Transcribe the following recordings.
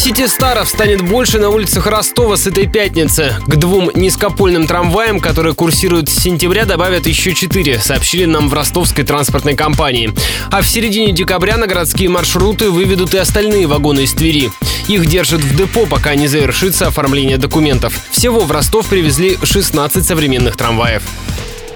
Сити Старов станет больше на улицах Ростова с этой пятницы. К двум низкопольным трамваям, которые курсируют с сентября, добавят еще четыре, сообщили нам в ростовской транспортной компании. А в середине декабря на городские маршруты выведут и остальные вагоны из Твери. Их держат в депо, пока не завершится оформление документов. Всего в Ростов привезли 16 современных трамваев.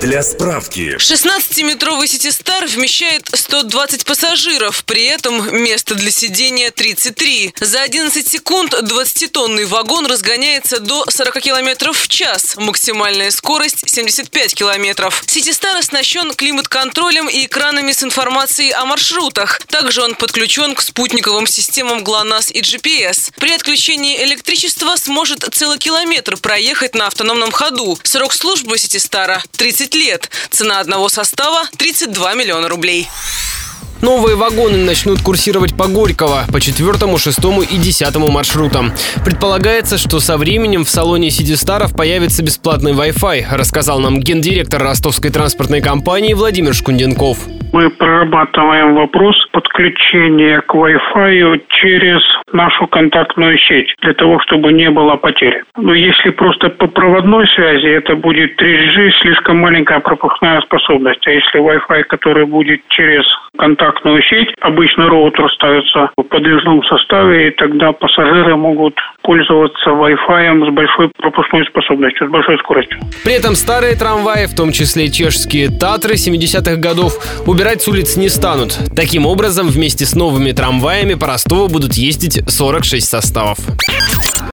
Для справки. 16-метровый City Star вмещает 120 пассажиров, при этом место для сидения 33. За 11 секунд 20-тонный вагон разгоняется до 40 км в час. Максимальная скорость 75 км. City Star оснащен климат-контролем и экранами с информацией о маршрутах. Также он подключен к спутниковым системам ГЛОНАСС и GPS. При отключении электричества сможет целый километр проехать на автономном ходу. Срок службы City Star 30 лет. Цена одного состава 32 миллиона рублей. Новые вагоны начнут курсировать по Горького, по четвертому, шестому и десятому маршрутам. Предполагается, что со временем в салоне Сиди Старов появится бесплатный Wi-Fi, рассказал нам гендиректор ростовской транспортной компании Владимир Шкунденков. Мы прорабатываем вопрос подключения к Wi-Fi через нашу контактную сеть, для того, чтобы не было потери. Но если просто по проводной связи, это будет 3G, слишком маленькая пропускная способность. А если Wi-Fi, который будет через контактную сеть, обычно роутер ставится в подвижном составе, и тогда пассажиры могут пользоваться Wi-Fi с большой пропускной способностью, с большой скоростью. При этом старые трамваи, в том числе чешские Татры 70-х годов, убирать с улиц не станут. Таким образом, вместе с новыми трамваями по Ростову будут ездить 46 составов.